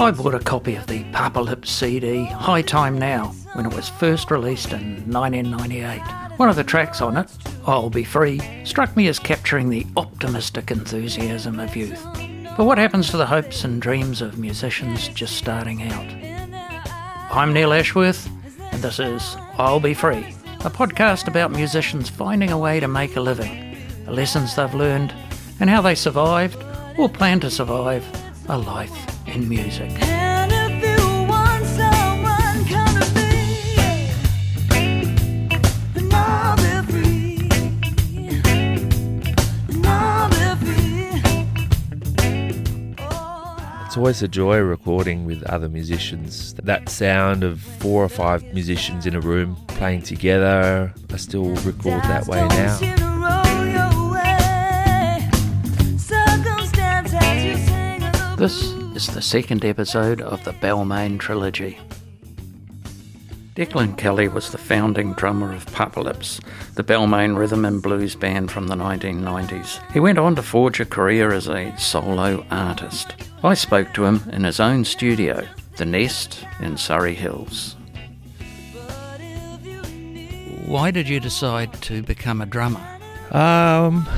I bought a copy of the Papa Lips CD, High Time Now, when it was first released in 1998. One of the tracks on it, I'll Be Free, struck me as capturing the optimistic enthusiasm of youth. But what happens to the hopes and dreams of musicians just starting out? I'm Neil Ashworth, and this is I'll Be Free, a podcast about musicians finding a way to make a living, the lessons they've learned, and how they survived or plan to survive a life in music. It's always a joy recording with other musicians. That sound of four or five musicians in a room playing together, I still record that way now. This is the second episode of the Balmain trilogy. Declan Kelly was the founding drummer of Papa Lips, the Balmain rhythm and blues band from the 1990s. He went on to forge a career as a solo artist. I spoke to him in his own studio, The Nest in Surry Hills. Why did you decide to become a drummer? Um,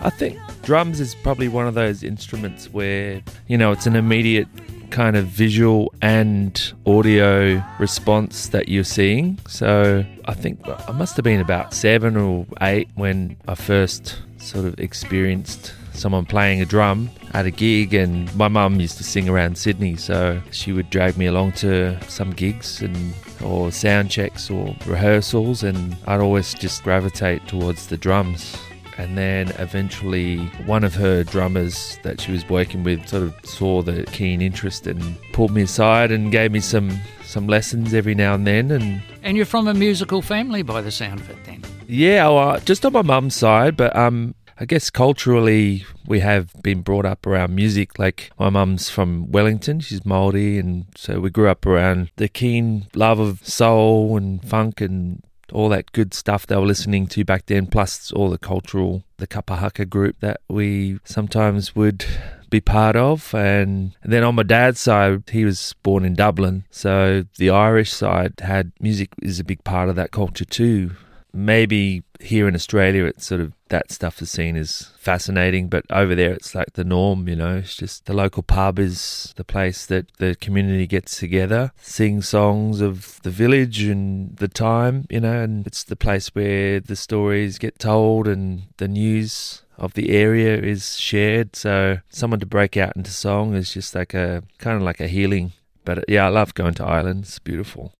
I think drums is probably one of those instruments where, you know, it's an immediate kind of visual and audio response that you're seeing. So I think I must have been about seven or eight when I first sort of experienced someone playing a drum at a gig and my mum used to sing around Sydney so she would drag me along to some gigs and or sound checks or rehearsals and I'd always just gravitate towards the drums and then eventually one of her drummers that she was working with sort of saw the keen interest and pulled me aside and gave me some some lessons every now and then and and you're from a musical family by the sound of it then yeah well, just on my mum's side but um I guess culturally we have been brought up around music. Like my mum's from Wellington, she's Maori, and so we grew up around the keen love of soul and funk and all that good stuff they were listening to back then, plus all the cultural, the Kapa Haka group that we sometimes would be part of. And then on my dad's side, he was born in Dublin. So the Irish side had music is a big part of that culture too maybe here in Australia, it's sort of that stuff is seen as fascinating, but over there, it's like the norm. You know, it's just the local pub is the place that the community gets together, sing songs of the village and the time. You know, and it's the place where the stories get told and the news of the area is shared. So someone to break out into song is just like a kind of like a healing. But yeah, I love going to Ireland. It's beautiful.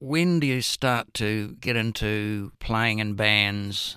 When do you start to get into playing in bands?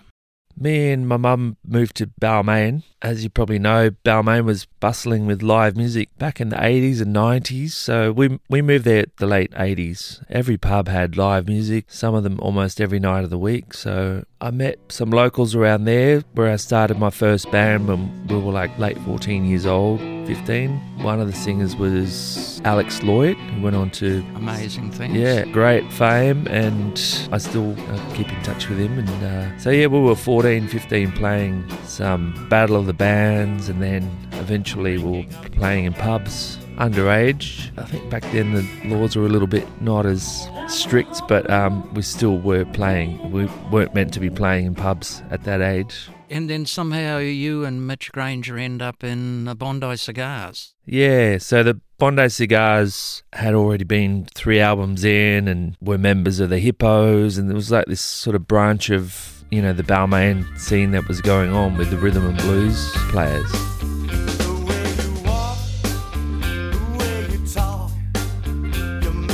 Me and my mum moved to Balmain. As you probably know, Balmain was bustling with live music back in the 80s and 90s. So we we moved there at the late 80s. Every pub had live music, some of them almost every night of the week. So I met some locals around there where I started my first band when we were like late 14 years old, 15. One of the singers was Alex Lloyd, who went on to amazing things. Yeah, great fame, and I still uh, keep in touch with him. And uh, so, yeah, we were 14, 15 playing some Battle of the Bands, and then eventually we were playing in pubs underage. I think back then the laws were a little bit not as strict, but um, we still were playing. We weren't meant to be playing in pubs at that age. And then somehow you and Mitch Grainger end up in the Bondi Cigars. Yeah, so the Bondi Cigars had already been three albums in and were members of the Hippos, and there was like this sort of branch of, you know, the Balmain scene that was going on with the rhythm and blues players.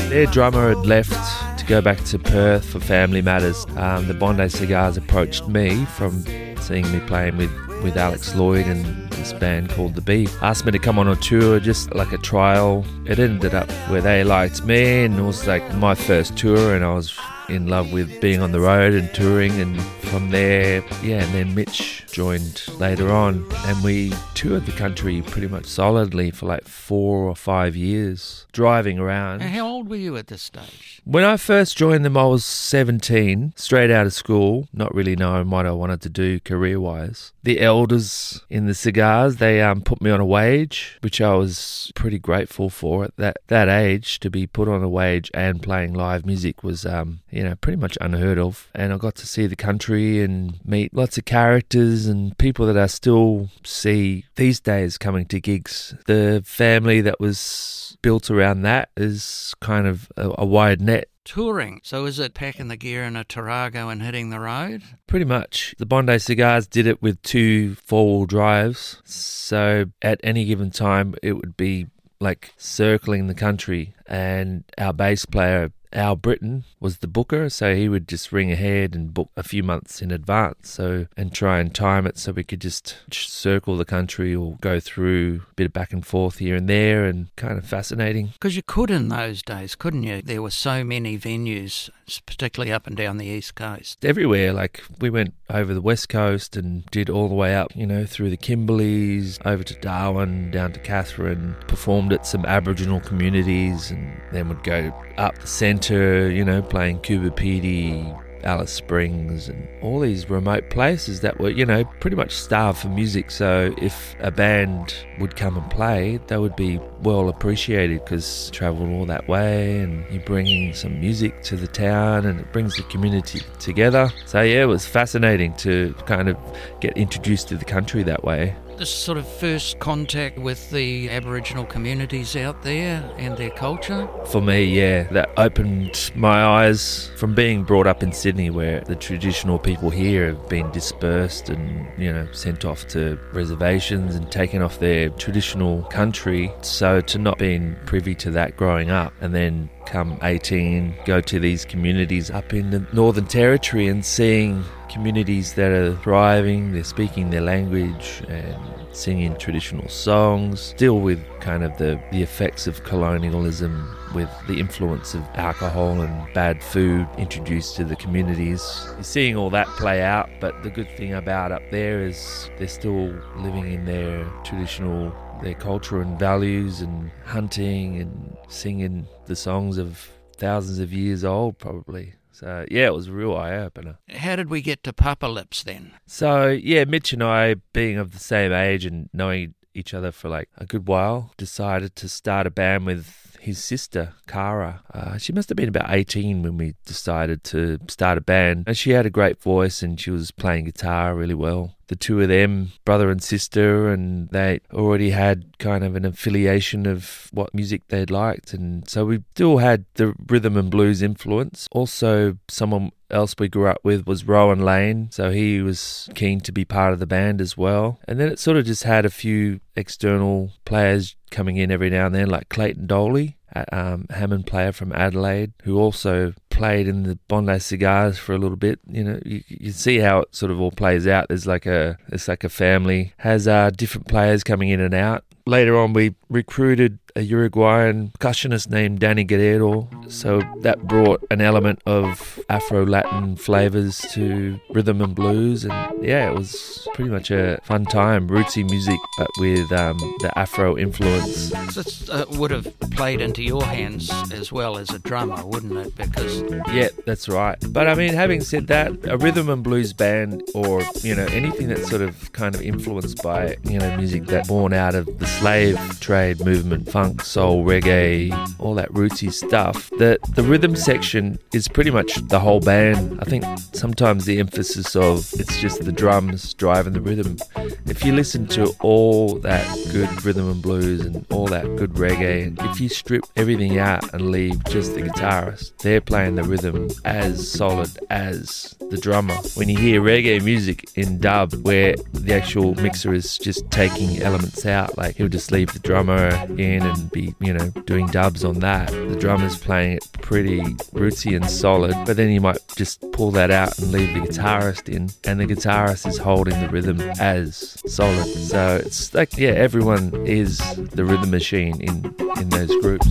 Their drummer had left to go back to Perth for family matters. Um, the Bondi Cigars approached me from seeing me playing with, with Alex Lloyd and this band called The Beat. Asked me to come on a tour, just like a trial. It ended up where they liked me, and it was like my first tour, and I was in love with being on the road and touring. And from there, yeah, and then Mitch joined later on. And we toured the country pretty much solidly for like four or five years, driving around. And how old were you at this stage? When I first joined them, I was 17, straight out of school, not really knowing what I wanted to do career wise. The elders in the cigars, they um, put me on a wage, which I was pretty grateful for at that, that age. To be put on a wage and playing live music was, um, you know, pretty much unheard of. And I got to see the country and meet lots of characters and people that I still see these days coming to gigs. The family that was built around that is kind of a, a wide net touring. So is it packing the gear in a Tarago and hitting the road? Pretty much. The Bondi Cigars did it with two four wheel drives. So at any given time, it would be like circling the country, and our bass player Al Britton was the booker, so he would just ring ahead and book a few months in advance, so and try and time it so we could just circle the country or go through a bit of back and forth here and there, and kind of fascinating. Because you could in those days, couldn't you? There were so many venues, particularly up and down the east coast. Everywhere, like we went over the west coast and did all the way up, you know, through the Kimberleys, over to Darwin, down to Katherine, performed at some Aboriginal communities, and then would go up the centre, you know, playing Coober Pedy, Alice Springs, and all these remote places that were, you know, pretty much starved for music. So if a band would come and play, they would be well appreciated because travelled all that way and you're bringing some music to the town and it brings the community together. So yeah, it was fascinating to kind of get introduced to the country that way this sort of first contact with the Aboriginal communities out there and their culture? For me, yeah, that opened my eyes from being brought up in Sydney, where the traditional people here have been dispersed and, you know, sent off to reservations and taken off their traditional country. So to not being privy to that growing up and then come 18, go to these communities up in the Northern Territory and seeing communities that are thriving, they're speaking their language and singing traditional songs, still with kind of the, the effects of colonialism, with the influence of alcohol and bad food introduced to the communities. You're seeing all that play out, but the good thing about up there is they're still living in their traditional their culture and values and hunting and singing the songs of thousands of years old probably so yeah, it was a real eye opener. How did we get to Papa Lips then? So yeah, Mitch and I, being of the same age and knowing each other for like a good while, decided to start a band with his sister, Kara. Uh, she must have been about 18 when we decided to start a band. And she had a great voice and she was playing guitar really well the two of them, brother and sister, and they already had kind of an affiliation of what music they'd liked. And so we still had the rhythm and blues influence. Also, someone else we grew up with was Rowan Lane, so he was keen to be part of the band as well. And then it sort of just had a few external players coming in every now and then, like Clayton Doley um, Hammond player from Adelaide, who also played in the Bondi Cigars for a little bit. You know, you, you see how it sort of all plays out. There's like a it's like a family has uh, different players coming in and out. Later on, we recruited a Uruguayan percussionist named Danny Guerrero. So that brought an element of Afro Latin flavors to rhythm and blues. And yeah, it was pretty much a fun time. Rootsy music, but with um, the Afro influence. This uh, would have played into your hands as well as a drummer, wouldn't it? Because. Yeah, that's right. But I mean, having said that, a rhythm and blues band or, you know, anything that's sort of kind of influenced by, you know, music that's born out of the slave trade movement, funk funk, soul, reggae, all that rootsy stuff. The the rhythm section is pretty much the whole band. I think sometimes the emphasis of it's just the drums driving the rhythm. If you listen to all that good rhythm and blues and all that good reggae, and if you strip everything out and leave just the guitarist, they're playing the rhythm as solid as the drummer. When you hear reggae music in dub where the actual mixer is just taking elements out, like he'll just leave the drummer in and and be, you know, doing dubs on that. The drummer's playing it pretty rootsy and solid, but then you might just pull that out and leave the guitarist in, and the guitarist is holding the rhythm as solid. So it's like, yeah, everyone is the rhythm machine in, in those groups.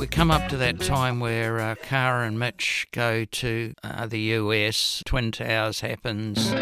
To that time where uh, Kara and Mitch go to uh, the US, Twin Towers happens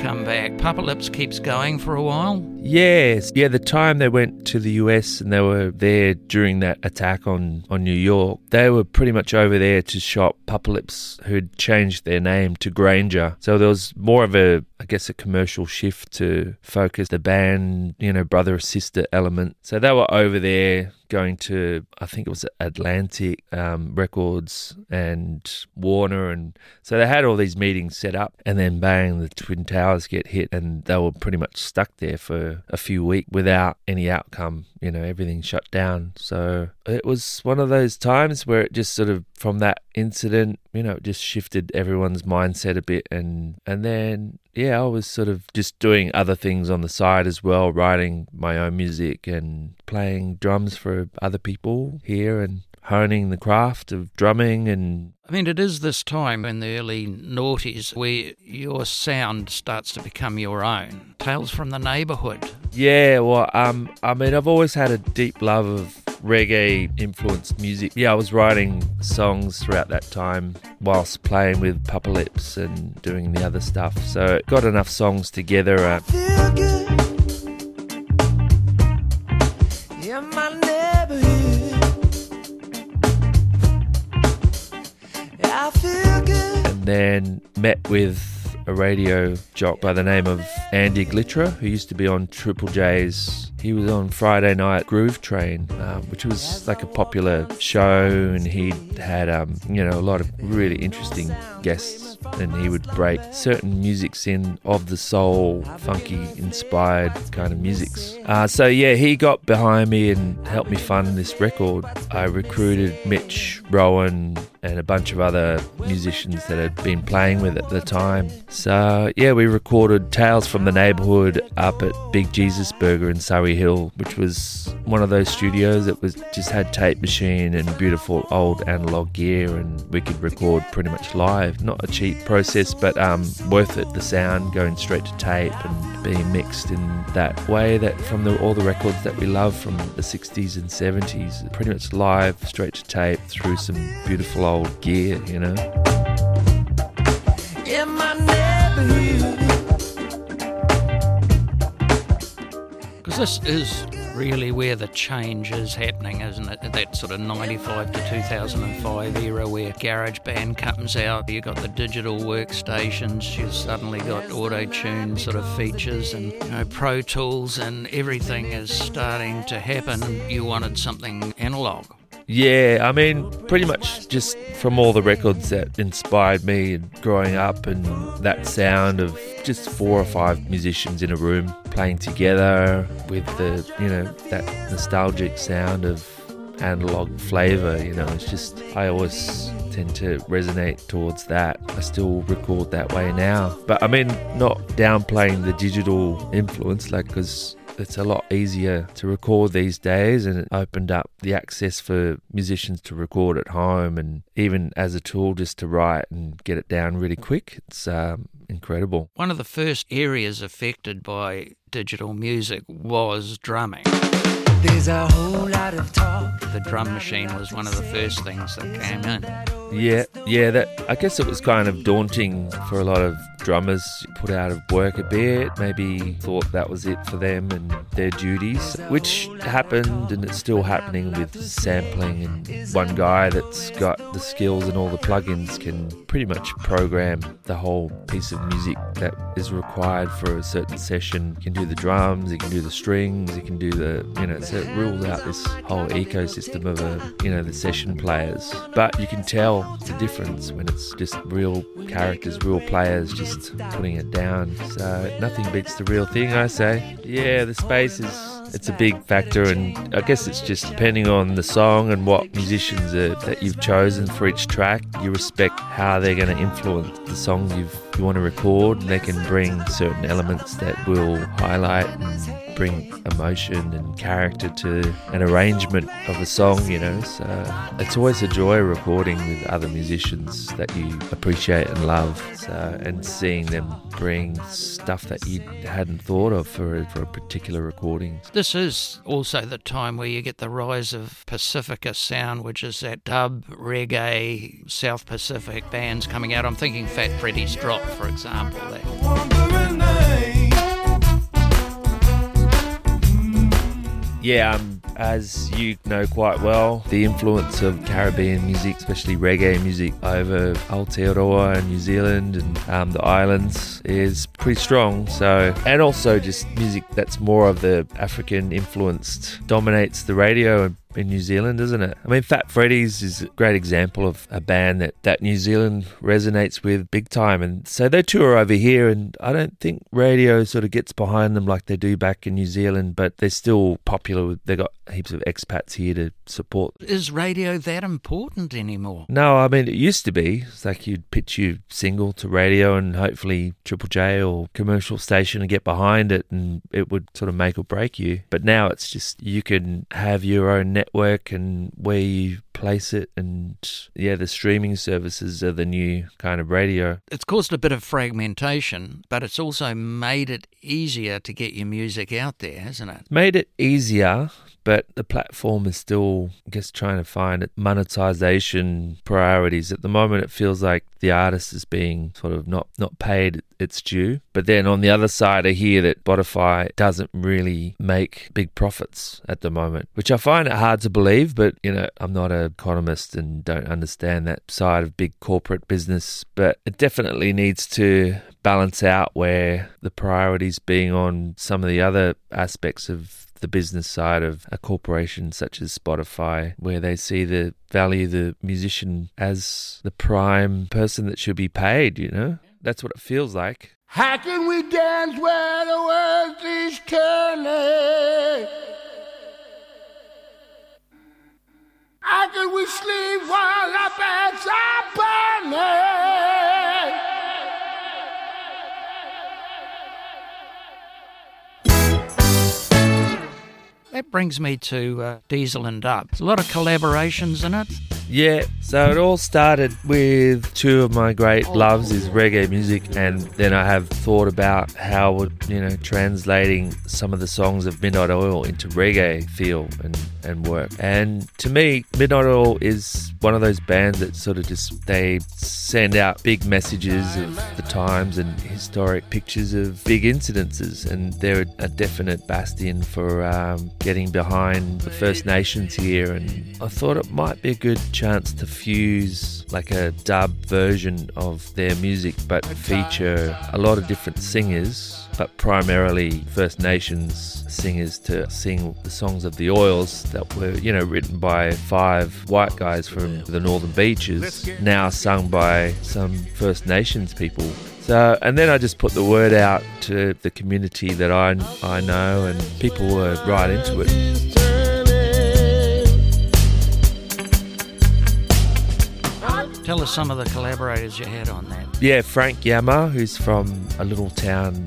come back. Papa Lips keeps going for a while. Yes, yeah. The time they went to the US and they were there during that attack on on New York, they were pretty much over there to shop Papa Lips, who'd changed their name to Grainger. So there was more of a, I guess, a commercial shift to focus the band, you know, brother sister element. So they were over there going to I think it was Atlantic um, Records and Warner, and so they had all these meetings set up, and then bang, the Twin Towers get hit, and they were pretty much stuck there for a few weeks without any outcome. You know, everything shut down. So it was one of those times where it just sort of from that incident, you know, it just shifted everyone's mindset a bit, and and then yeah, I was sort of just doing other things on the side as well, writing my own music and playing drums for other people here and honing the craft of drumming and I mean it is this time in the early noughties where your sound starts to become your own. Tales from the neighborhood. Yeah, well um I mean I've always had a deep love of reggae influenced music. Yeah, I was writing songs throughout that time whilst playing with Papa Lips and doing the other stuff. So got enough songs together. Uh, and then met with a radio jock by the name of Andy Glitre, who used to be on Triple J's. He was on Friday night Groove Train, um, which was like a popular show, and he had um, you know a lot of really interesting guests and he would break certain musics in of the soul, funky inspired kind of musics. Uh, so yeah, he got behind me and helped me fund this record. I recruited Mitch, Rowan, and a bunch of other musicians that had been playing with at the time. So yeah, we recorded Tales from the Neighborhood up at Big Jesus Burger in Surry Hill, which was one of those studios that was just had tape machine and beautiful old analog gear, and we could record pretty much live. Not a cheap process, but um, worth it. The sound going straight to tape and being mixed in that way that from the, all the records that we love from the 60s and 70s, pretty much live, straight to tape through some beautiful old gear, you know. Because this is really where the change is happening, isn't it? That sort of 95 to 2005 era where GarageBand comes out, you've got the digital workstations, you've suddenly got auto tune sort of features and you know, Pro Tools, and everything is starting to happen. You wanted something analog. Yeah, I mean, pretty much just from all the records that inspired me growing up and that sound of just four or five musicians in a room playing together with the, you know, that nostalgic sound of analog flavor, you know, it's just, I always tend to resonate towards that. I still record that way now. But I mean, not downplaying the digital influence, like, because it's a lot easier to record these days and it opened up the access for musicians to record at home and even as a tool just to write and get it down really quick. It's um, incredible. One of the first areas affected by digital music was drumming. There's a whole lot of talk. The drum machine was one of the first things that came in. Yeah, yeah, that I guess it was kind of daunting for a lot of drummers put out of work a bit, maybe thought that was it for them and their duties, which happened and it's still happening with sampling. And one guy that's got the skills and all the plugins can pretty much program the whole piece of music that is required for a certain session. He can do the drums, he can do the strings, he can do the, you know, so it rules out this whole ecosystem of a, you know, the session players. But you can tell the difference when it's just real characters, real players just putting it down. So nothing beats the real thing, I say. Yeah, the space is it's a big factor, and I guess it's just depending on the song and what musicians are, that you've chosen for each track. You respect how they're going to influence the song you've, you want to record, and they can bring certain elements that will highlight and bring emotion and character to an arrangement of a song, you know. So it's always a joy recording with other musicians that you appreciate and love. So and seeing them bring stuff that you hadn't thought of for a, for a particular recording. This is also the time where you get the rise of Pacifica sound, which is that dub, reggae, South Pacific bands coming out. I'm thinking Fat Freddy's Drop, for example. Yeah, um, as you know quite well, the influence of Caribbean music, especially reggae music, over Aotearoa and New Zealand and um, the islands is pretty strong. So, and also just music that's more of the African influenced dominates the radio and in New Zealand, isn't it? I mean, Fat Freddy's is a great example of a band that, that New Zealand resonates with big time. And so they tour over here, and I don't think radio sort of gets behind them like they do back in New Zealand, but they're still popular. They've got heaps of expats here to support. Is radio that important anymore? No, I mean, it used to be. It's like you'd pitch your single to radio, and hopefully Triple J or commercial station and get behind it, and it would sort of make or break you. But now it's just you can have your own network and where you place it and yeah the streaming services are the new kind of radio. It's caused a bit of fragmentation but it's also made it easier to get your music out there hasn't it? Made it easier but the platform is still, I guess, trying to find monetization priorities. At the moment, it feels like the artist is being sort of not, not paid its due. But then on the other side, I hear that Spotify doesn't really make big profits at the moment, which I find it hard to believe. But, you know, I'm not an economist and don't understand that side of big corporate business. But it definitely needs to balance out where the priorities being on some of the other aspects of the business side of a corporation such as Spotify, where they see the value the musician as the prime person that should be paid, you know? That's what it feels like. How can we dance where the world is turning? How can we sleep while our brings me to uh, Diesel and Dub. There's a lot of collaborations in it. Yeah, so it all started with two of my great loves is reggae music, and then I have thought about how would you know translating some of the songs of Midnight Oil into reggae feel and and work. And to me, Midnight Oil is one of those bands that sort of just they send out big messages of the times and historic pictures of big incidences, and they're a definite bastion for um, getting behind the First Nations here. And I thought it might be a good chance to fuse like a dub version of their music, but feature a lot of different singers, but primarily First Nations singers to sing the songs of the Oils that were, you know, written by five white guys from the Northern Beaches, now sung by some First Nations people. So, and then I just put the word out to the community that I, I know, and people were right into it. Tell us some of the collaborators you had on that. Yeah, Frank Yamma, who's from a little town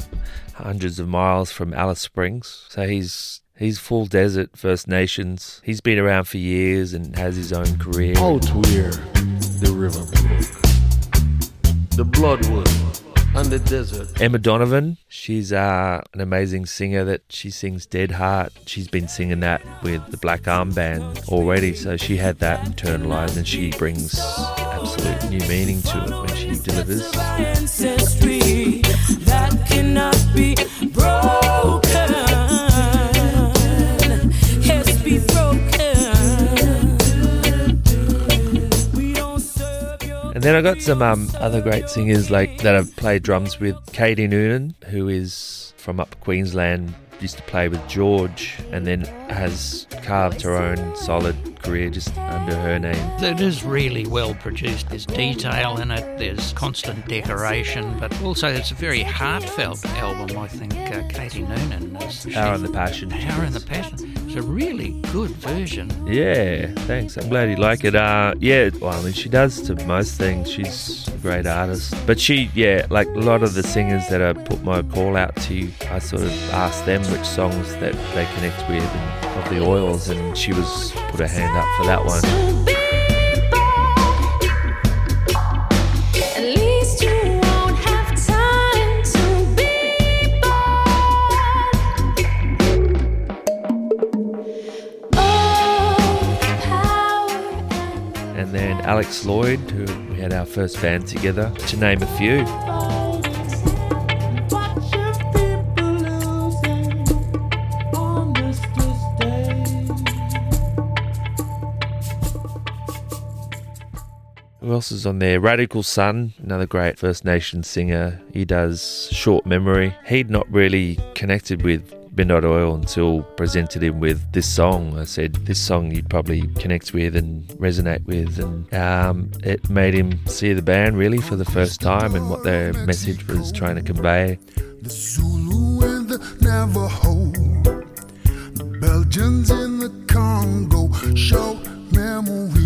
hundreds of miles from Alice Springs. So he's he's full desert First Nations. He's been around for years and has his own career. Out where the river the bloodwood and the desert. Emma Donovan, she's uh, an amazing singer that she sings Dead Heart. She's been singing that with the Black Arm Band already, so she had that internalized and she brings absolute new meaning to it when she delivers. And then I got some um, other great singers like that I've played drums with. Katie Noonan, who is from up Queensland, used to play with George, and then has carved her own solid career just under her name. It is really well produced. There's detail in it, there's constant decoration, but also it's a very heartfelt album. I think uh, Katie Noonan is. Power and the Passion. Power and the Passion. It's a really good version. Yeah, thanks. I'm glad you like it. Uh, yeah, well, I mean, she does to most things. She's a great artist. But she, yeah, like a lot of the singers that I put my call out to, I sort of asked them which songs that they connect with and of the oils, and she was put her hand up for that one. And then Alex Lloyd, who we had our first band together, to name a few. Who else is on there? Radical Son, another great First Nation singer. He does Short Memory. He'd not really connected with Midnight Oil until presented him with this song. I said, This song you'd probably connect with and resonate with. And um, it made him see the band really for the first time and what their message was trying to convey. The Zulu and the Navajo, the Belgians in the Congo, short memory.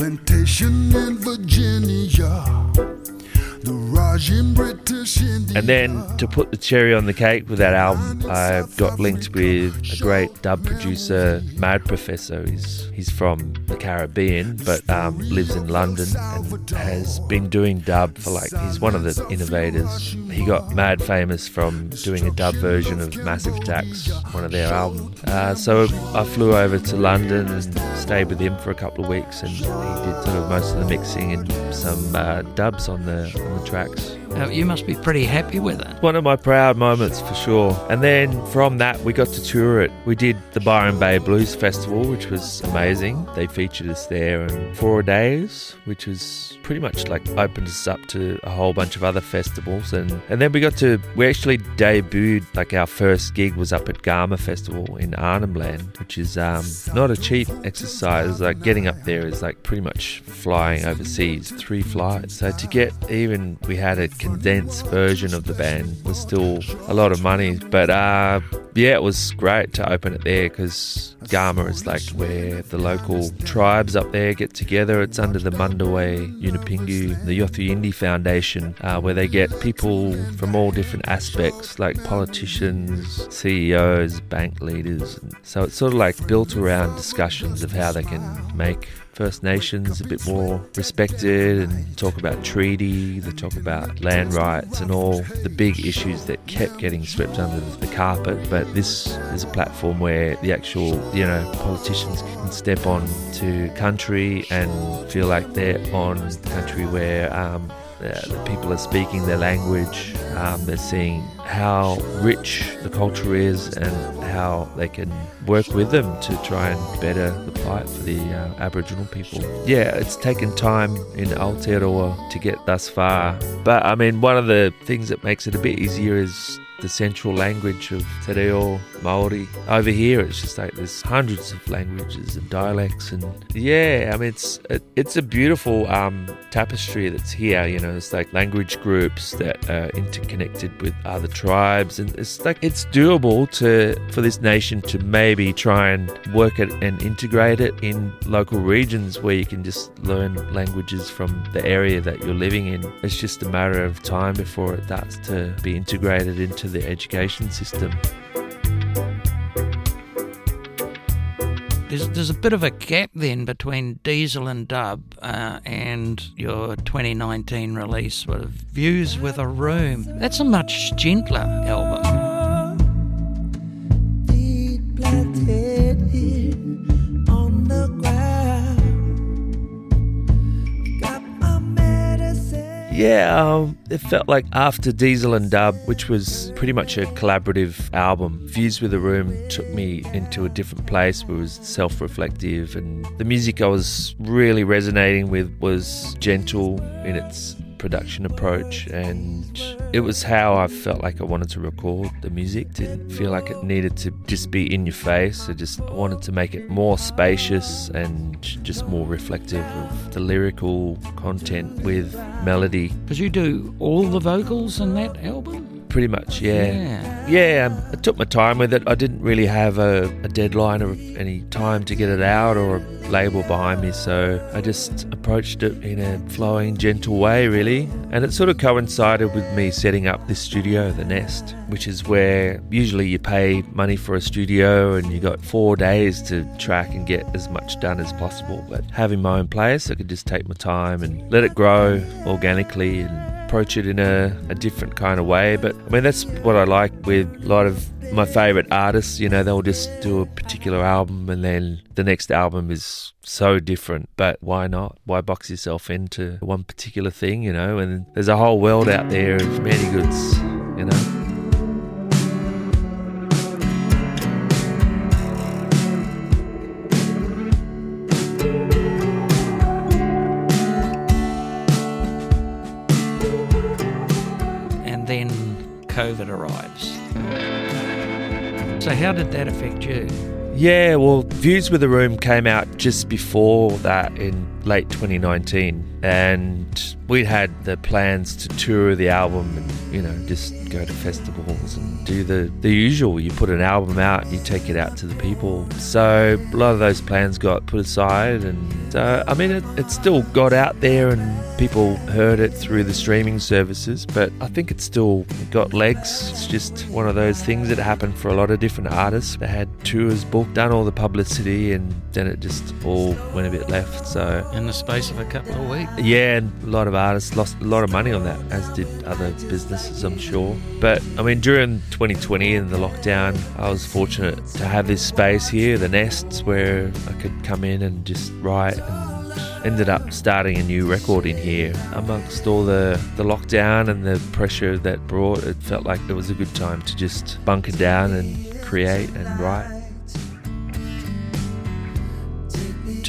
Plantation in Virginia. And then to put the cherry on the cake with that album, I got linked with a great dub producer, Mad Professor. He's he's from the Caribbean but um, lives in London and has been doing dub for like he's one of the innovators. He got mad famous from doing a dub version of Massive Attacks, one of their albums. Uh, so I flew over to London and stayed with him for a couple of weeks, and he did sort of most of the mixing and some uh, dubs on the the tracks. You must be pretty happy with it. One of my proud moments for sure. And then from that, we got to tour it. We did the Byron Bay Blues Festival, which was amazing. They featured us there in four days, which was pretty much like opened us up to a whole bunch of other festivals. And, and then we got to, we actually debuted, like our first gig was up at Garma Festival in Arnhem Land, which is um, not a cheap exercise. Like getting up there is like pretty much flying overseas, three flights. So to get even, we had a condensed version of the band was still a lot of money. But uh, yeah, it was great to open it there because Garma is like where the local tribes up there get together. It's under the Mandawuy Yunupingu, the Yothu Yindi Foundation, uh, where they get people from all different aspects, like politicians, CEOs, bank leaders. So it's sort of like built around discussions of how they can make First Nations a bit more respected and talk about treaty, they talk about land rights and all the big issues that kept getting swept under the carpet. But this is a platform where the actual, you know, politicians can step on to country and feel like they're on country where um, uh, the people are speaking their language. Um, they're seeing how rich the culture is and how they can work with them to try and better the plight for the uh, Aboriginal people. Yeah, it's taken time in Aotearoa to get thus far, but I mean, one of the things that makes it a bit easier is the central language of Te Reo Maori. Over here, it's just like there's hundreds of languages and dialects, and yeah, I mean it's it, it's a beautiful um, tapestry that's here. You know, it's like language groups that are interconnected with other tribes, and it's like it's doable to for this nation to maybe try and work it and integrate it in local regions where you can just learn languages from the area that you're living in. It's just a matter of time before it starts to be integrated into the education system. There's, there's a bit of a gap then between Diesel and Dub uh, and your 2019 release, sort of Views with a Room. That's a much gentler album. Yeah, um, it felt like after Diesel and Dub, which was pretty much a collaborative album, Views with a Room took me into a different place. It was self reflective, and the music I was really resonating with was gentle in its production approach, and it was how I felt like I wanted to record the music. Didn't feel like it needed to just be in your face. I just wanted to make it more spacious and just more reflective of the lyrical content with melody. Because you do all the vocals in that album? Pretty much, yeah. Yeah. Yeah, um, I took my time with it. I didn't really have a, a deadline or any time to get it out or a label behind me, so I just approached it in a flowing, gentle way, really. And it sort of coincided with me setting up this studio, The Nest, which is where usually you pay money for a studio and you got four days to track and get as much done as possible. But having my own place, I could just take my time and let it grow organically and approach it in a, a different kind of way. But I mean, that's what I like with a lot of my favorite artists. You know, they'll just do a particular album and then the next album is so different. But why not? Why box yourself into one particular thing, you know? And there's a whole world out there of many goods, you know? COVID arrives. So, how did that affect you? Yeah, well, Views with the Room came out just before that in late 2019, and we had the plans to tour the album and you know just go to festivals and do the the usual. You put an album out, you take it out to the people. So a lot of those plans got put aside, and uh, I mean it, it still got out there and people heard it through the streaming services. But I think it still got legs. It's just one of those things that happened for a lot of different artists. They had tours booked, done all the publicity, and then it just all went a bit left. So In the space of a couple of weeks? yeah, and a lot of artists lost a lot of money on that, as did other businesses, I'm sure. But I mean, during 2020 and the lockdown, I was fortunate to have this space here, the Nests, where I could come in and just write and ended up starting a new record in here. Amongst all the, the lockdown and the pressure that brought, it felt like it was a good time to just bunker down and create and write.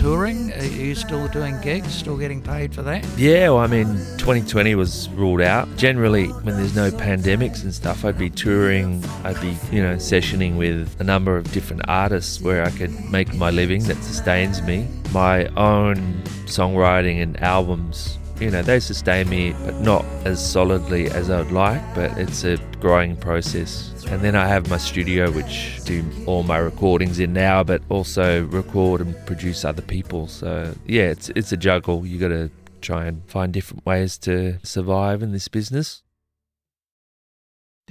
Touring? Are you still doing gigs? Still getting paid for that? Yeah, well, I mean, 2020 was ruled out. Generally, when there's no pandemics and stuff, I'd be touring, I'd be, you know, sessioning with a number of different artists where I could make my living that sustains me. My own songwriting and albums, you know, they sustain me, but not as solidly as I'd like, but it's a growing process. And then I have my studio, which do all my recordings in now, but also record and produce other people. So yeah, it's it's a juggle. You got to try and find different ways to survive in this business.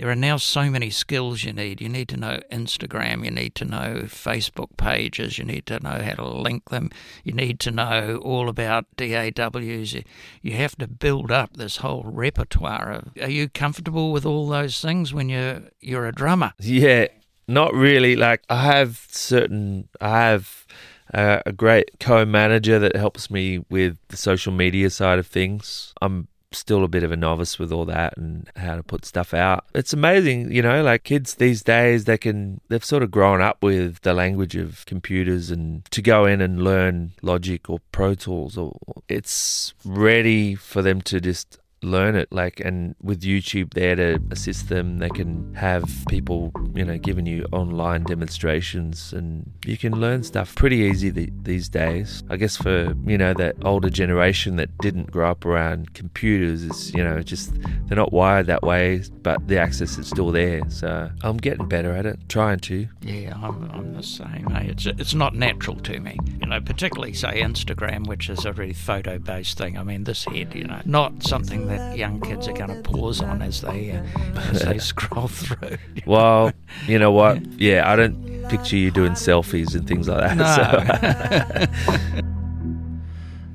There are now so many skills you need. You need to know Instagram, you need to know Facebook pages, you need to know how to link them, you need to know all about DAWs. You- have to build up this whole repertoire of are you comfortable with all those things when you're you're a drummer? Yeah, not really. Like I have certain, I have uh, a great co-manager that helps me with the social media side of things. I'm still a bit of a novice with all that and how to put stuff out. It's amazing, you know, like kids these days they can they've sort of grown up with the language of computers and to go in and learn Logic or Pro Tools or it's ready for them to just learn it like and with youtube there to assist them they can have people you know giving you online demonstrations and you can learn stuff pretty easy th- these days i guess for you know that older generation that didn't grow up around computers it's you know just they're not wired that way but the access is still there so i'm getting better at it trying to Yeah, I'm, I'm the same. eh? It's it's not natural to me, you know. Particularly say Instagram, which is a really photo-based thing. I mean, this head, you know, not something that young kids are going to pause on as they uh, as they scroll through. well you know what yeah i don't picture you doing selfies and things like that so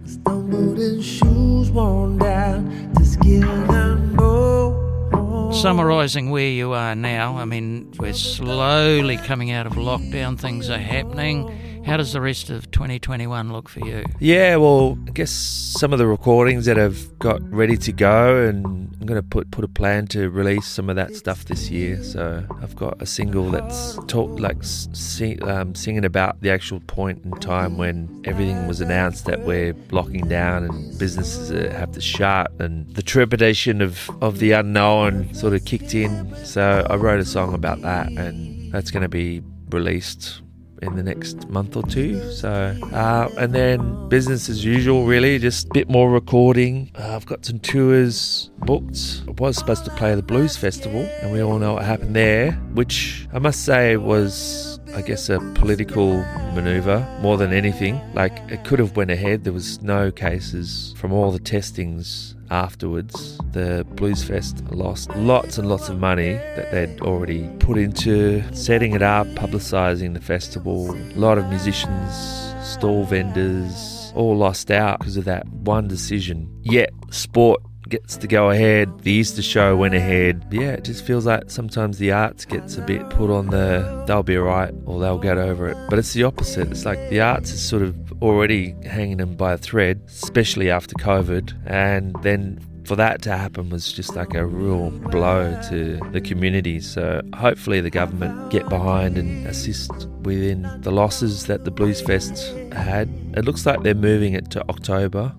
Stumbled in shoes worn down to skin and bone. Summarising where you are now, I mean, we're slowly coming out of lockdown. Things are happening. How does the rest of 2021 look for you? Yeah, well, I guess some of the recordings that I've got ready to go, and I'm going to put put a plan to release some of that stuff this year. So I've got a single that's talk like sing, um, singing about the actual point in time when everything was announced that we're locking down and businesses have to shut, and the trepidation of of the unknown sort of kicked in. So I wrote a song about that, and that's going to be released in the next month or two. So, uh, and then business as usual, really, just a bit more recording. Uh, I've got some tours booked. I was supposed to play the Blues Festival, and we all know what happened there, which I must say was I guess a political maneuver more than anything. Like it could have went ahead. There was no cases from all the testings afterwards. The Blues Fest lost lots and lots of money that they'd already put into setting it up, publicising the festival. A lot of musicians, stall vendors, all lost out because of that one decision. Yet sport gets to go ahead. The Easter show went ahead. Yeah, it just feels like sometimes the arts gets a bit put on the they'll be alright or they'll get over it. But it's the opposite. It's like the arts is sort of already hanging them by a thread, especially after COVID. And then for that to happen was just like a real blow to the community. So hopefully the government get behind and assist within the losses that the Blues Fest had. It looks like they're moving it to October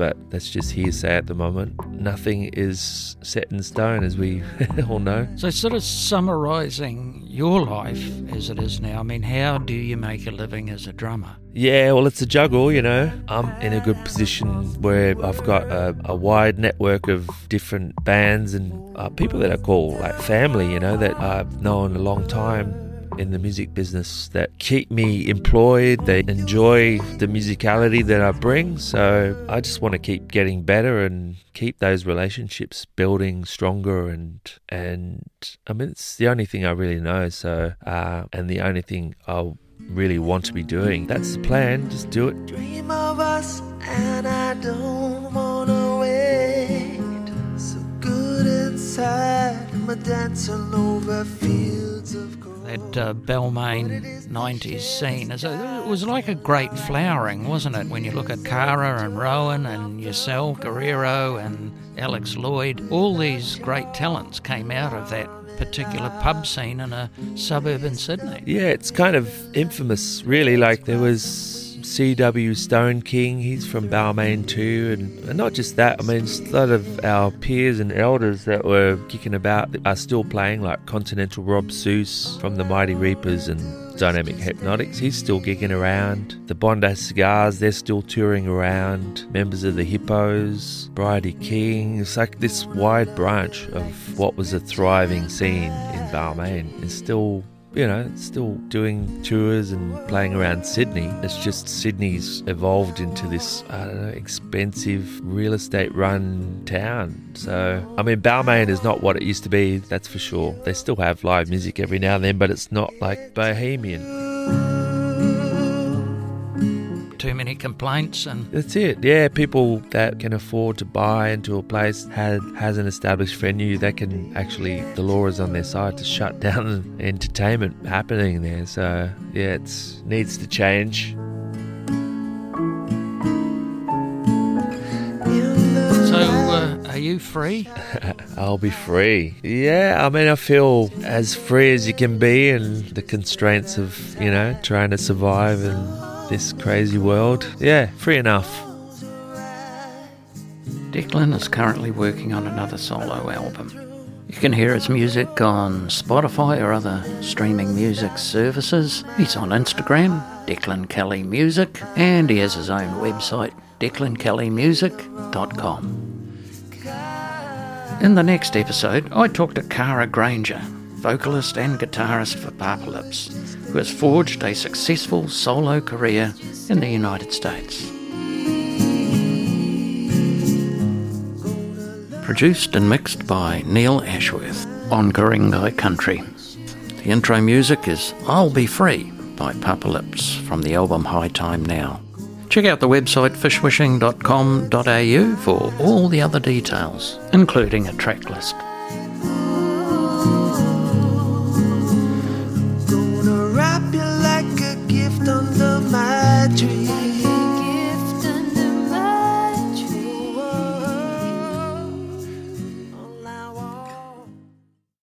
but that's just hearsay at the moment. Nothing is set in stone, as we all know. So, sort of summarising your life as it is now, I mean, how do you make a living as a drummer? Yeah, well, it's a juggle, you know. I'm in a good position where I've got a, a wide network of different bands and uh, people that I call like family, you know, that I've known a long time in the music business that keep me employed. They enjoy the musicality that I bring. So I just want to keep getting better and keep those relationships building stronger. And and I mean, it's the only thing I really know. So uh, and the only thing I really want to be doing. That's the plan. Just do it. Dream of us, and I don't wanna wait. So good inside, I'm dancing over fields of. That uh, Balmain 90s scene. It was like a great flowering, wasn't it? When you look at Kara and Rowan and yourself, Guerrero and Alex Lloyd, all these great talents came out of that particular pub scene in a suburb in Sydney. Yeah, it's kind of infamous, really. Like there was C.W. Stone King, he's from Balmain too, and, and not just that. I mean, a lot of our peers and elders that were kicking about are still playing, like Continental Rob Seuss from the Mighty Reapers and Dynamic Hypnotics. He's still gigging around. The Bondi Cigars, they're still touring around. Members of the Hippos, Bridie King. It's like this wide branch of what was a thriving scene in Balmain is still you know, still doing tours and playing around Sydney. It's just Sydney's evolved into this, I don't know, expensive real estate run town. So, I mean, Balmain is not what it used to be, that's for sure. They still have live music every now and then, but it's not like bohemian. Too many complaints and That's it. Yeah, people that can afford to buy into a place has has an established venue that can actually the law is on their side to shut down entertainment happening there. So yeah, it's needs to change. so uh, are you free? I'll be free. Yeah, I mean, I feel as free as you can be in the constraints of, you know, trying to survive in this crazy world. Yeah, free enough. Declan is currently working on another solo album. You can hear his music on Spotify or other streaming music services. He's on Instagram, Declan Kelly Music, and he has his own website, declankellymusic.com. In the next episode, I talk to Kara Grainger, vocalist and guitarist for Papalips, who has forged a successful solo career in the United States. Produced and mixed by Neil Ashworth on Guy Country. The intro music is I'll Be Free by Papalips from the album High Time Now. Check out the website fishwishing.com.au for all the other details, including a track list.